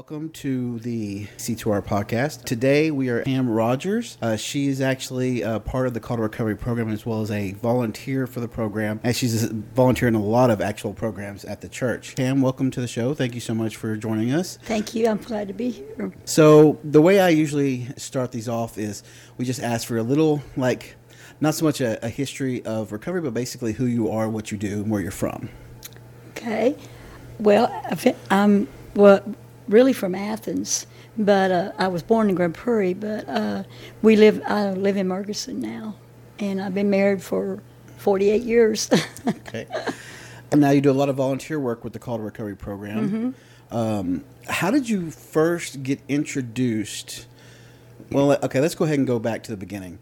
Welcome to the C2R podcast. Today we are Pam Rogers. Uh, she is actually uh, part of the Call to Recovery program as well as a volunteer for the program. And she's a volunteer in a lot of actual programs at the church. Pam, welcome to the show. Thank you so much for joining us. Thank you. I'm glad to be here. So, the way I usually start these off is we just ask for a little, like, not so much a, a history of recovery, but basically who you are, what you do, and where you're from. Okay. Well, I'm well, really from Athens, but uh, I was born in Grand Prairie. But uh, we live. I live in Murchison now, and I've been married for 48 years. okay. And now you do a lot of volunteer work with the Call to Recovery program. Mm-hmm. Um, how did you first get introduced? Well, okay, let's go ahead and go back to the beginning.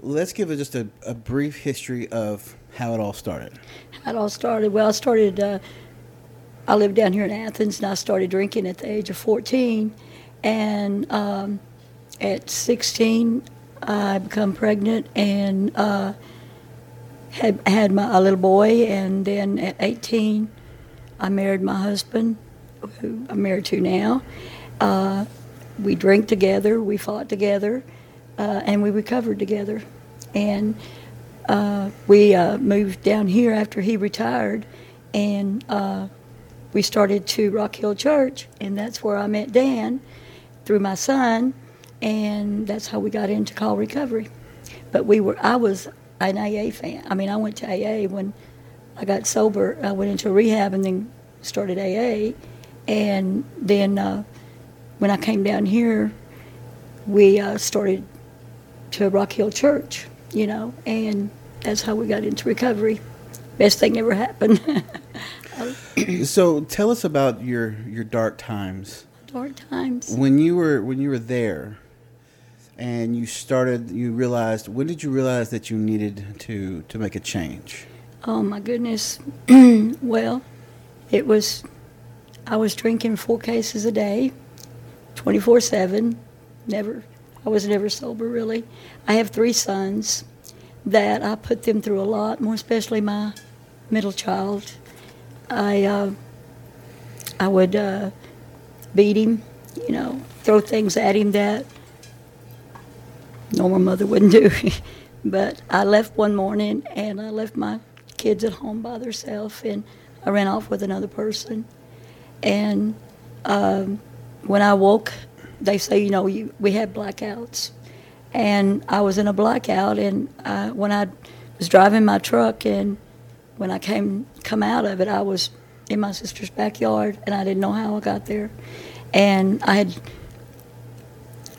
Let's give just a, a brief history of how it all started. How it all started. Well, I started. Uh, I lived down here in Athens, and I started drinking at the age of 14. And um, at 16, I become pregnant and uh, had had my a little boy. And then at 18, I married my husband, who I'm married to now. Uh, we drank together, we fought together, uh, and we recovered together. And uh, we uh, moved down here after he retired, and uh, we started to Rock Hill Church, and that's where I met Dan through my son, and that's how we got into call recovery. But we were, I was an AA fan. I mean, I went to AA when I got sober. I went into rehab and then started AA, and then uh, when I came down here, we uh, started to Rock Hill Church, you know, and that's how we got into recovery. Best thing ever happened. so tell us about your your dark times. Dark times. When you were when you were there, and you started, you realized. When did you realize that you needed to to make a change? Oh my goodness. well, it was. I was drinking four cases a day, twenty four seven. Never. I was never sober really. I have three sons that I put them through a lot, more especially my middle child. I uh, I would uh, beat him, you know, throw things at him that normal mother wouldn't do. but I left one morning and I left my kids at home by themselves and I ran off with another person. And um, when I woke, they say, you know, you, we had blackouts. And I was in a blackout, and I, when I was driving my truck and when I came come out of it, I was in my sister's backyard, and I didn't know how I got there. And I had,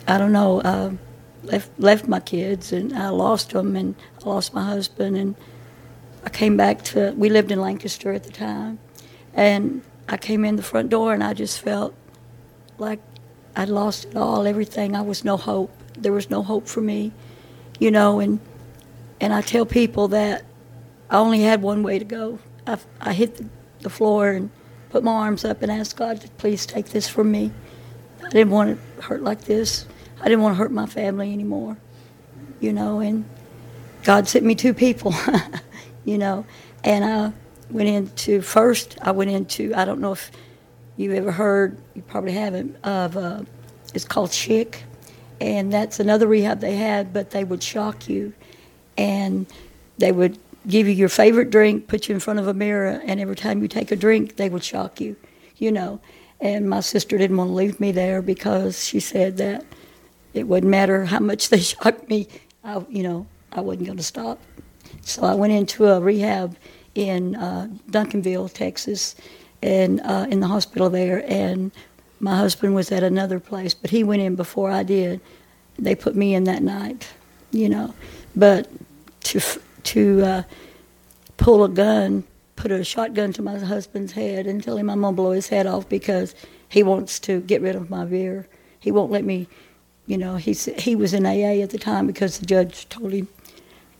I don't know, uh, left left my kids, and I lost them, and I lost my husband, and I came back to. We lived in Lancaster at the time, and I came in the front door, and I just felt like I'd lost it all, everything. I was no hope. There was no hope for me, you know, and and I tell people that I only had one way to go. I, I hit the, floor and put my arms up and asked God to please take this from me. I didn't want it hurt like this. I didn't want to hurt my family anymore, you know. And God sent me two people, you know. And I went into first. I went into. I don't know if you've ever heard. You probably haven't. Of uh, it's called Schick, and that's another rehab they had. But they would shock you, and they would give you your favorite drink, put you in front of a mirror, and every time you take a drink, they would shock you, you know. And my sister didn't want to leave me there because she said that it wouldn't matter how much they shocked me, I, you know, I wasn't going to stop. So I went into a rehab in uh, Duncanville, Texas, and uh, in the hospital there. And my husband was at another place, but he went in before I did. They put me in that night, you know. But to to uh, pull a gun, put a shotgun to my husband's head, and tell him I'm gonna blow his head off because he wants to get rid of my beer. He won't let me, you know. He he was in AA at the time because the judge told him,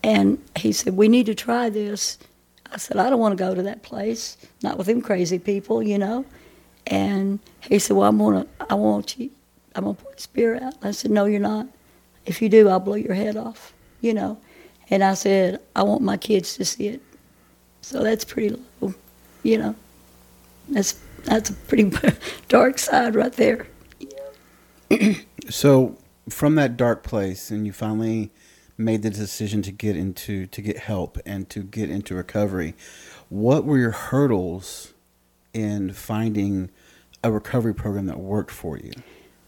and he said we need to try this. I said I don't want to go to that place, not with them crazy people, you know. And he said, well, I'm gonna, I want you, I'm gonna put his beer out. I said, no, you're not. If you do, I'll blow your head off, you know. And I said, I want my kids to see it. So that's pretty low, you know. That's that's a pretty dark side right there. so from that dark place, and you finally made the decision to get into to get help and to get into recovery. What were your hurdles in finding a recovery program that worked for you?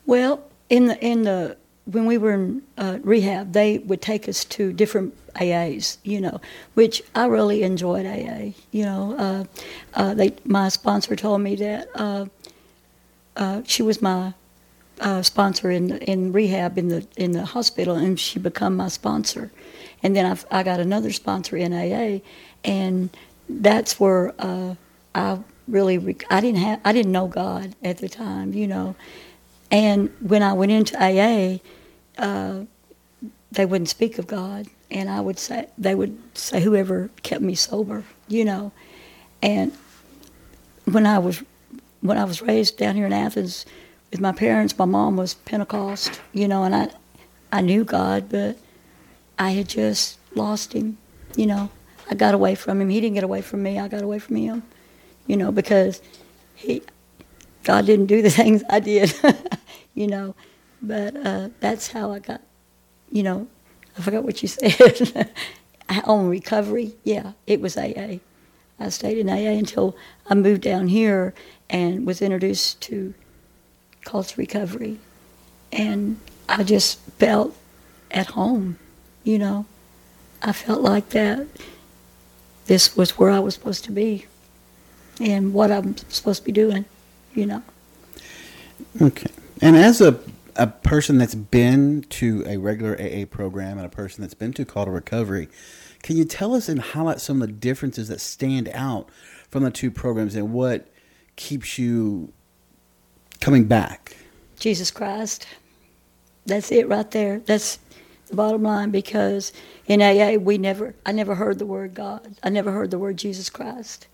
Well, in the in the when we were in uh, rehab, they would take us to different AAs, you know, which I really enjoyed AA. You know, uh, uh, they my sponsor told me that uh, uh, she was my uh, sponsor in in rehab in the in the hospital, and she become my sponsor, and then I've, I got another sponsor in AA, and that's where I really I didn't have I didn't know God at the time, you know, and when I went into AA uh, they wouldn't speak of God, and I would say they would say whoever kept me sober, you know, and when I was when I was raised down here in Athens with my parents, my mom was Pentecost, you know, and I I knew God, but I had just lost him, you know. I got away from him. He didn't get away from me. I got away from him, you know, because he God didn't do the things I did, you know. But uh, that's how I got, you know, I forgot what you said. On recovery, yeah, it was AA. I stayed in AA until I moved down here and was introduced to Call to Recovery. And I just felt at home, you know. I felt like that this was where I was supposed to be and what I'm supposed to be doing, you know. Okay. And as a a person that's been to a regular AA program and a person that's been to Call to Recovery, can you tell us and highlight some of the differences that stand out from the two programs and what keeps you coming back? Jesus Christ. That's it right there. That's the bottom line because in AA we never I never heard the word God. I never heard the word Jesus Christ.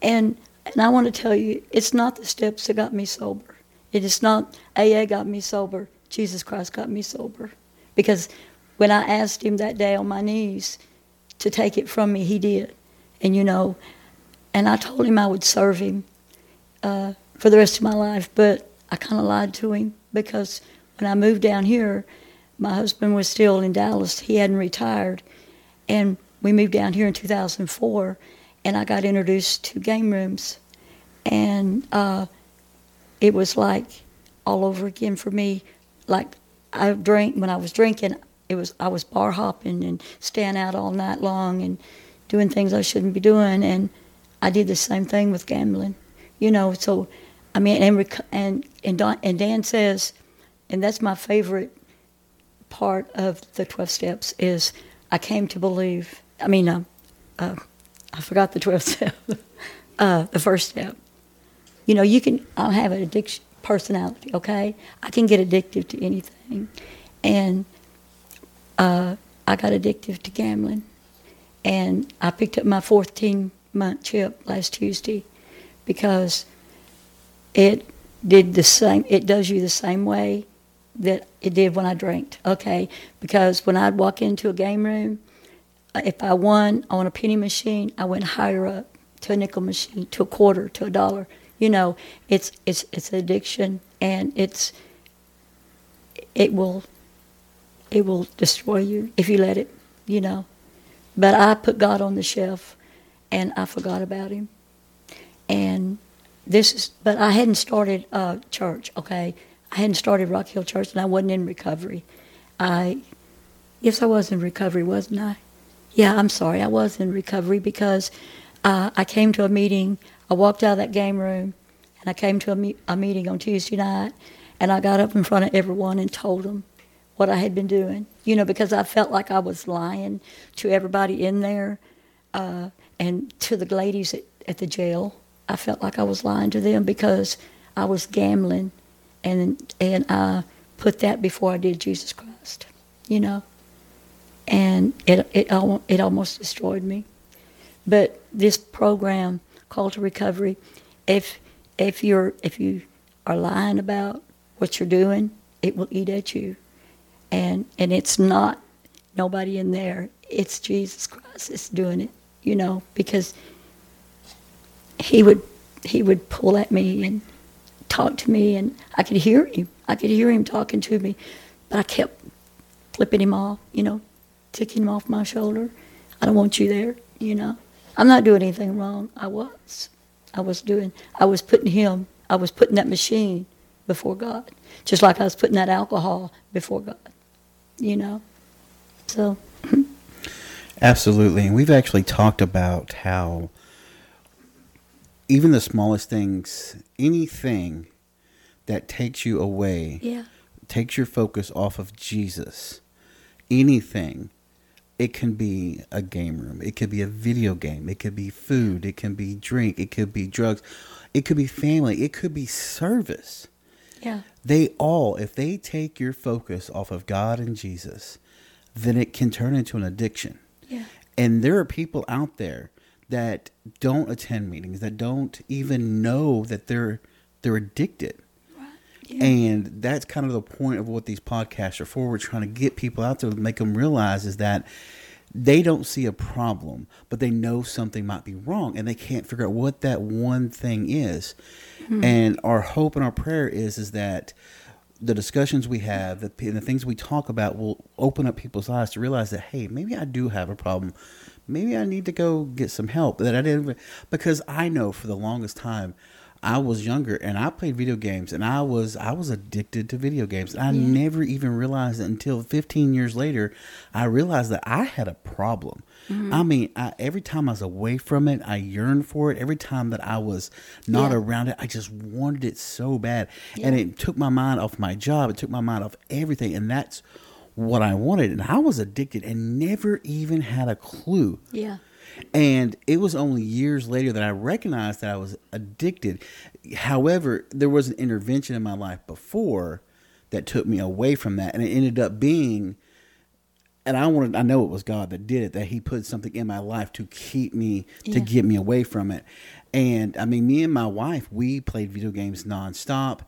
And and I want to tell you, it's not the steps that got me sober. It is not AA got me sober, Jesus Christ got me sober. Because when I asked him that day on my knees to take it from me, he did. And you know, and I told him I would serve him uh, for the rest of my life, but I kind of lied to him because when I moved down here, my husband was still in Dallas. He hadn't retired. And we moved down here in 2004, and I got introduced to game rooms. And uh, it was like all over again for me. Like I drank when I was drinking, it was I was bar hopping and staying out all night long and doing things I shouldn't be doing, and I did the same thing with gambling. You know, so I mean, and and and, Don, and Dan says, and that's my favorite part of the twelve steps is I came to believe. I mean, uh, uh, I forgot the twelve step. uh, the first step you know, you can, I have an addiction personality, okay? I can get addicted to anything. And uh, I got addicted to gambling. And I picked up my 14 month chip last Tuesday because it did the same, it does you the same way that it did when I drank, okay? Because when I'd walk into a game room, uh, if I won on a penny machine, I went higher up to a nickel machine, to a quarter, to a dollar you know, it's it's it's addiction, and it's it will it will destroy you if you let it, you know. But I put God on the shelf, and I forgot about Him, and this is. But I hadn't started uh, church. Okay, I hadn't started Rock Hill Church, and I wasn't in recovery. I yes, I was in recovery, wasn't I? Yeah, I'm sorry, I was in recovery because uh, I came to a meeting I walked out of that game room and I came to a, me- a meeting on Tuesday night and I got up in front of everyone and told them what I had been doing, you know, because I felt like I was lying to everybody in there uh, and to the ladies at, at the jail. I felt like I was lying to them because I was gambling and and I put that before I did Jesus Christ, you know. And it it it almost destroyed me. But this program call to recovery. If if you're if you are lying about what you're doing, it will eat at you. And and it's not nobody in there. It's Jesus Christ that's doing it, you know, because he would he would pull at me and talk to me and I could hear him. I could hear him talking to me, but I kept flipping him off, you know, ticking him off my shoulder. I don't want you there, you know. I'm not doing anything wrong. I was. I was doing, I was putting him, I was putting that machine before God, just like I was putting that alcohol before God, you know. So. Absolutely. And we've actually talked about how even the smallest things, anything that takes you away, Yeah. takes your focus off of Jesus, anything, it can be a game room, it could be a video game, it could be food, it can be drink, it could be drugs, it could be family, it could be service. Yeah. They all, if they take your focus off of God and Jesus, then it can turn into an addiction. Yeah. And there are people out there that don't attend meetings, that don't even know that they're they're addicted. Yeah. And that's kind of the point of what these podcasts are for. We're trying to get people out there to make them realize is that they don't see a problem, but they know something might be wrong and they can't figure out what that one thing is. Hmm. And our hope and our prayer is is that the discussions we have, the, and the things we talk about will open up people's eyes to realize that hey, maybe I do have a problem. Maybe I need to go get some help that I didn't because I know for the longest time I was younger and I played video games and I was I was addicted to video games. I never even realized it until 15 years later I realized that I had a problem. Mm-hmm. I mean, I, every time I was away from it, I yearned for it. Every time that I was not Yeah. around it, I just wanted it so bad. And it took my mind off my job. It took my mind off everything and that's what I wanted and I was addicted and never even had a clue. Yeah. And it was only years later that I recognized that I was addicted. However, there was an intervention in my life before that took me away from that. And it ended up being, and I wanted, I know it was God that did it, that He put something in my life to keep me, to get me away from it. And I mean, me and my wife, we played video games nonstop.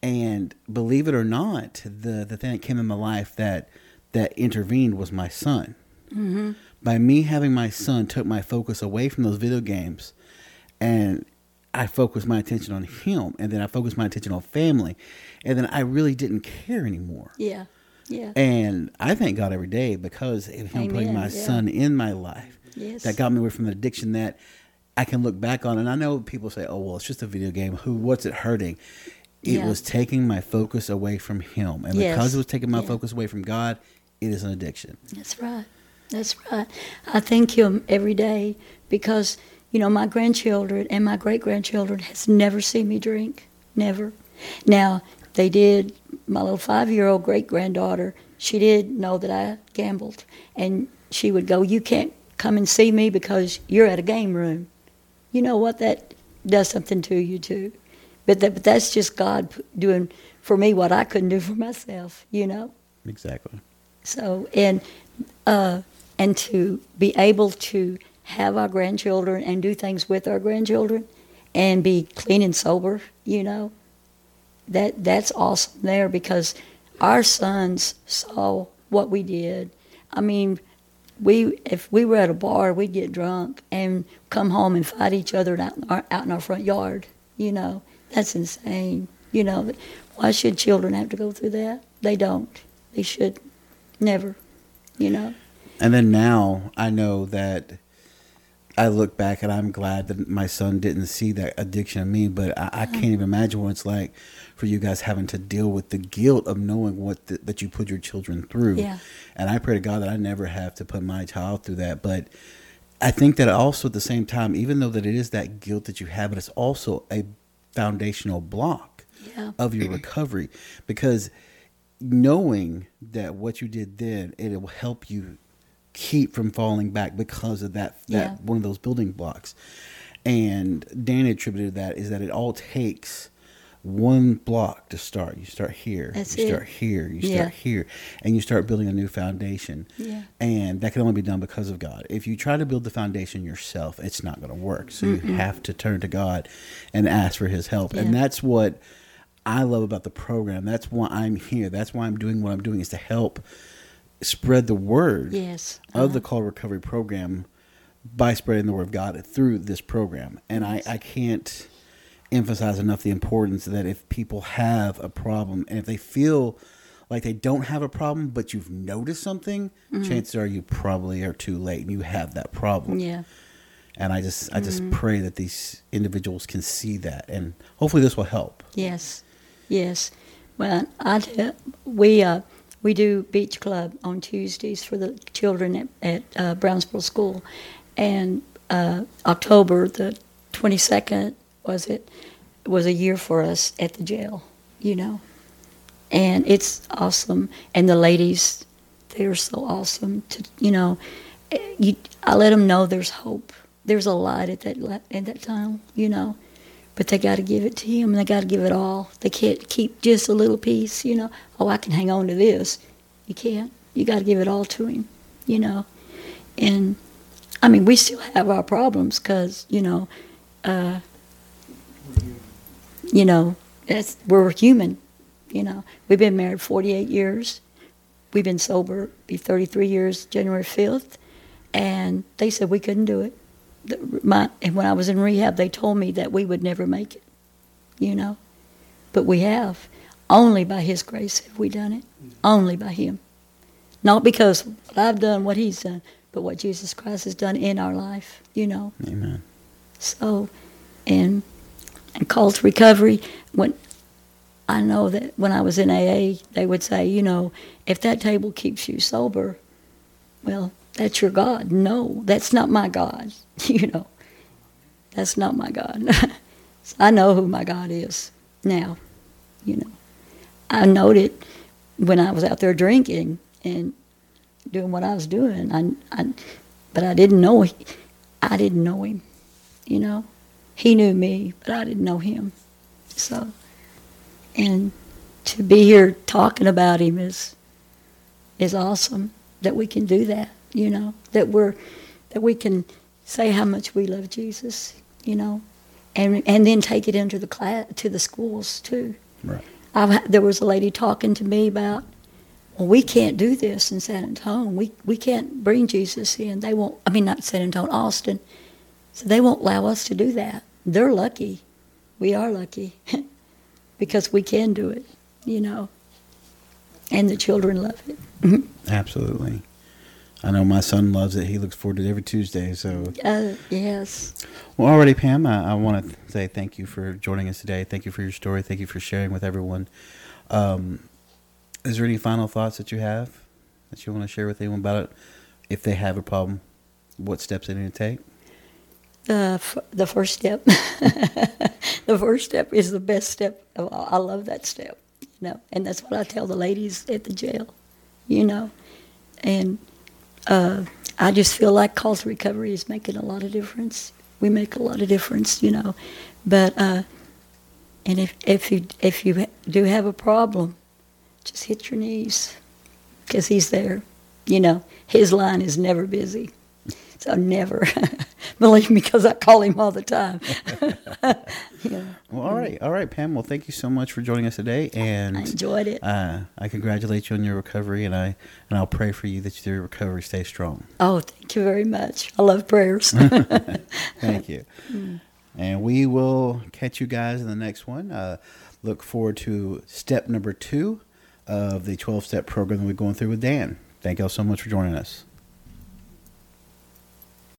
And believe it or not, the, the thing that came in my life that, that intervened was my son mm-hmm. By me having my son took my focus away from those video games and I focused my attention on him and then I focused my attention on family and then I really didn't care anymore. Yeah. Yeah. And I thank God every day because of him putting my yeah. son in my life. Yes. That got me away from an addiction that I can look back on and I know people say, "Oh, well, it's just a video game. Who what's it hurting?" It Yeah. was taking my focus away from him. And Yes. because it was taking my Yeah. focus away from God, it is an addiction. That's right. That's right. I thank him every day because, you know, my grandchildren and my great grandchildren has never seen me drink. Never. Now, they did, my little five year old great granddaughter, she did know that I gambled. And she would go, You can't come and see me because you're at a game room. You know what? That does something to you, too. But, that, but that's just God doing for me what I couldn't do for myself, you know? Exactly. So and uh, and to be able to have our grandchildren and do things with our grandchildren and be clean and sober, you know, that that's awesome there because our sons saw what we did. I mean, we if we were at a bar, we'd get drunk and come home and fight each other out in our, out in our front yard. You know, that's insane. You know, why should children have to go through that? They don't. They should never. You know. And then now I know that I look back and I'm glad that my son didn't see that addiction in me, but I, I can't even imagine what it's like for you guys having to deal with the guilt of knowing what the, that you put your children through. Yeah. And I pray to God that I never have to put my child through that. But I think that also at the same time, even though that it is that guilt that you have, but it's also a foundational block Yeah. of your recovery because knowing that what you did then it will help you keep from falling back because of that that Yeah. one of those building blocks and dan attributed that is that it all takes one block to start you start here That's you it. start here you Yeah. start here and you start building a new foundation Yeah. and that can only be done because of god if you try to build the foundation yourself it's not going to work so you have to turn to god and ask for his help and that's what I love about the program. That's why I'm here. That's why I'm doing what I'm doing is to help spread the word Yes. of uh-huh. the call recovery program by spreading the word of God through this program. And I, I can't emphasize enough the importance that if people have a problem and if they feel like they don't have a problem, but you've noticed something, mm-hmm. chances are you probably are too late and you have that problem. Yeah. And I just, I just mm-hmm. pray that these individuals can see that, and hopefully this will help. Yes, yes. Well, I we uh, we do beach club on Tuesdays for the children at, at uh, Brownsville School, and uh, October the twenty second was it was a year for us at the jail, you know, and it's awesome. And the ladies, they're so awesome. To you know, eh, you, I let them know there's hope. There's a light at that at that time, you know but they got to give it to him and they got to give it all. They can't keep just a little piece, you know. Oh, I can hang on to this. You can't. You got to give it all to him, you know. And I mean, we still have our problems because, you know, uh, you know, that's, we're human, you know. We've been married 48 years. We've been sober, be 33 years, January 5th. And they said we couldn't do it my and when I was in rehab, they told me that we would never make it, you know, but we have. Only by His grace have we done it. Only by Him, not because I've done what He's done, but what Jesus Christ has done in our life, you know. Amen. So, and and call to recovery. When I know that when I was in AA, they would say, you know, if that table keeps you sober, well, that's your God. No, that's not my God. You know, that's not my God. I know who my God is now. You know, I knowed it when I was out there drinking and doing what I was doing. I, I but I didn't know. I didn't know him. You know, he knew me, but I didn't know him. So, and to be here talking about him is is awesome that we can do that. You know, that we're that we can say how much we love Jesus. You know, and and then take it into the class to the schools too. Right. I've, there was a lady talking to me about, well, we can't do this in San Antonio. We we can't bring Jesus in. They won't. I mean, not San Antonio, Austin. So they won't allow us to do that. They're lucky. We are lucky because we can do it. You know, and the children love it. Mm-hmm. Absolutely. I know my son loves it. He looks forward to it every Tuesday. So, Uh, yes. well, already, Pam, I, I want to say thank you for joining us today. Thank you for your story. Thank you for sharing with everyone. Um, is there any final thoughts that you have that you want to share with anyone about it? If they have a problem, what steps they need to take? The f- the first step. the first step is the best step. of all. I love that step. You know, and that's what I tell the ladies at the jail. You know, and uh, I just feel like call to recovery is making a lot of difference. We make a lot of difference. You know, but uh, and if if you if you do have a problem, just hit your knees because he's there. You know, his line is never busy. So never. Believe me, because I call him all the time. yeah, Well, all right, all right, Pam. Well, thank you so much for joining us today, and I enjoyed it. uh, I congratulate you on your recovery, and I and I'll pray for you that your recovery stays strong. Oh, thank you very much. I love prayers. Thank you. And we will catch you guys in the next one. Uh, look forward to step number two of the 12 step program that we're going through with Dan. Thank you all so much for joining us.